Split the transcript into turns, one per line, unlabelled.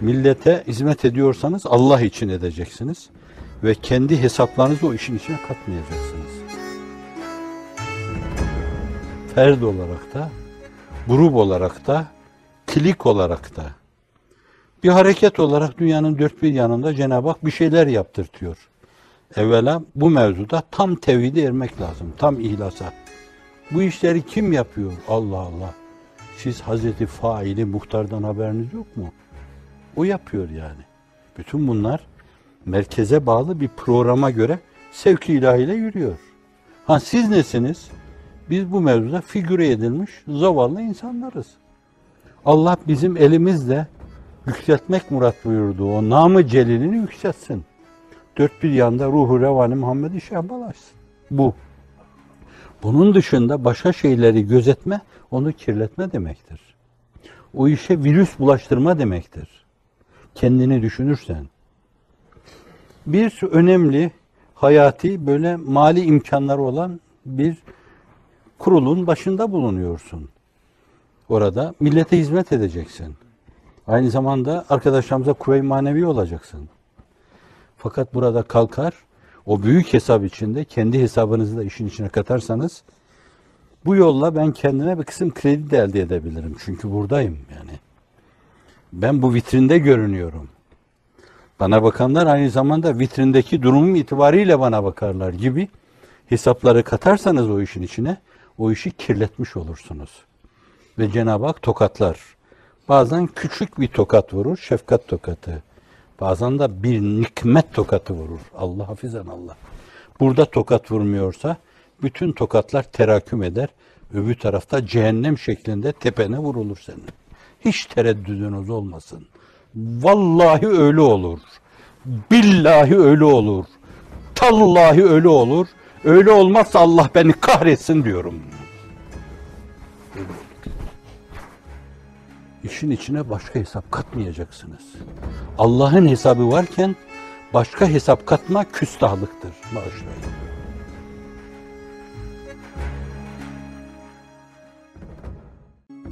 Millete hizmet ediyorsanız Allah için edeceksiniz ve kendi hesaplarınızı o işin içine katmayacaksınız. Ferd olarak da, grup olarak da, klik olarak da bir hareket olarak dünyanın dört bir yanında Cenab-ı Hak bir şeyler yaptırtıyor. Evvela bu mevzuda tam tevhide ermek lazım, tam ihlasa. Bu işleri kim yapıyor? Allah Allah. Siz Hazreti Faili Muhtar'dan haberiniz yok mu? O yapıyor yani. Bütün bunlar merkeze bağlı bir programa göre sevki ilahiyle yürüyor. Ha siz nesiniz? Biz bu mevzuda figüre edilmiş zavallı insanlarız. Allah bizim elimizle yükseltmek murat buyurdu. O namı celilini yükseltsin. Dört bir yanda ruhu revani Muhammed-i şehbalaşsın. Bu. Bunun dışında başka şeyleri gözetme, onu kirletme demektir. O işe virüs bulaştırma demektir. Kendini düşünürsen. Bir önemli hayati böyle mali imkanları olan bir kurulun başında bulunuyorsun. Orada millete hizmet edeceksin. Aynı zamanda arkadaşlarımıza kuvve-i manevi olacaksın. Fakat burada kalkar, o büyük hesap içinde kendi hesabınızı da işin içine katarsanız bu yolla ben kendime bir kısım kredi de elde edebilirim. Çünkü buradayım yani. Ben bu vitrinde görünüyorum. Bana bakanlar aynı zamanda vitrindeki durumum itibariyle bana bakarlar gibi hesapları katarsanız o işin içine o işi kirletmiş olursunuz. Ve Cenab-ı Hak tokatlar. Bazen küçük bir tokat vurur, şefkat tokatı. Bazen de bir nikmet tokatı vurur. Allah hafizan Allah. Burada tokat vurmuyorsa bütün tokatlar teraküm eder. Öbür tarafta cehennem şeklinde tepene vurulur senin. Hiç tereddüdünüz olmasın. Vallahi öyle olur. Billahi öyle olur. Tallahi öyle olur. Öyle olmazsa Allah beni kahretsin diyorum. İşin içine başka hesap katmayacaksınız. Allah'ın hesabı varken başka hesap katma küstahlıktır. Bağışlayın.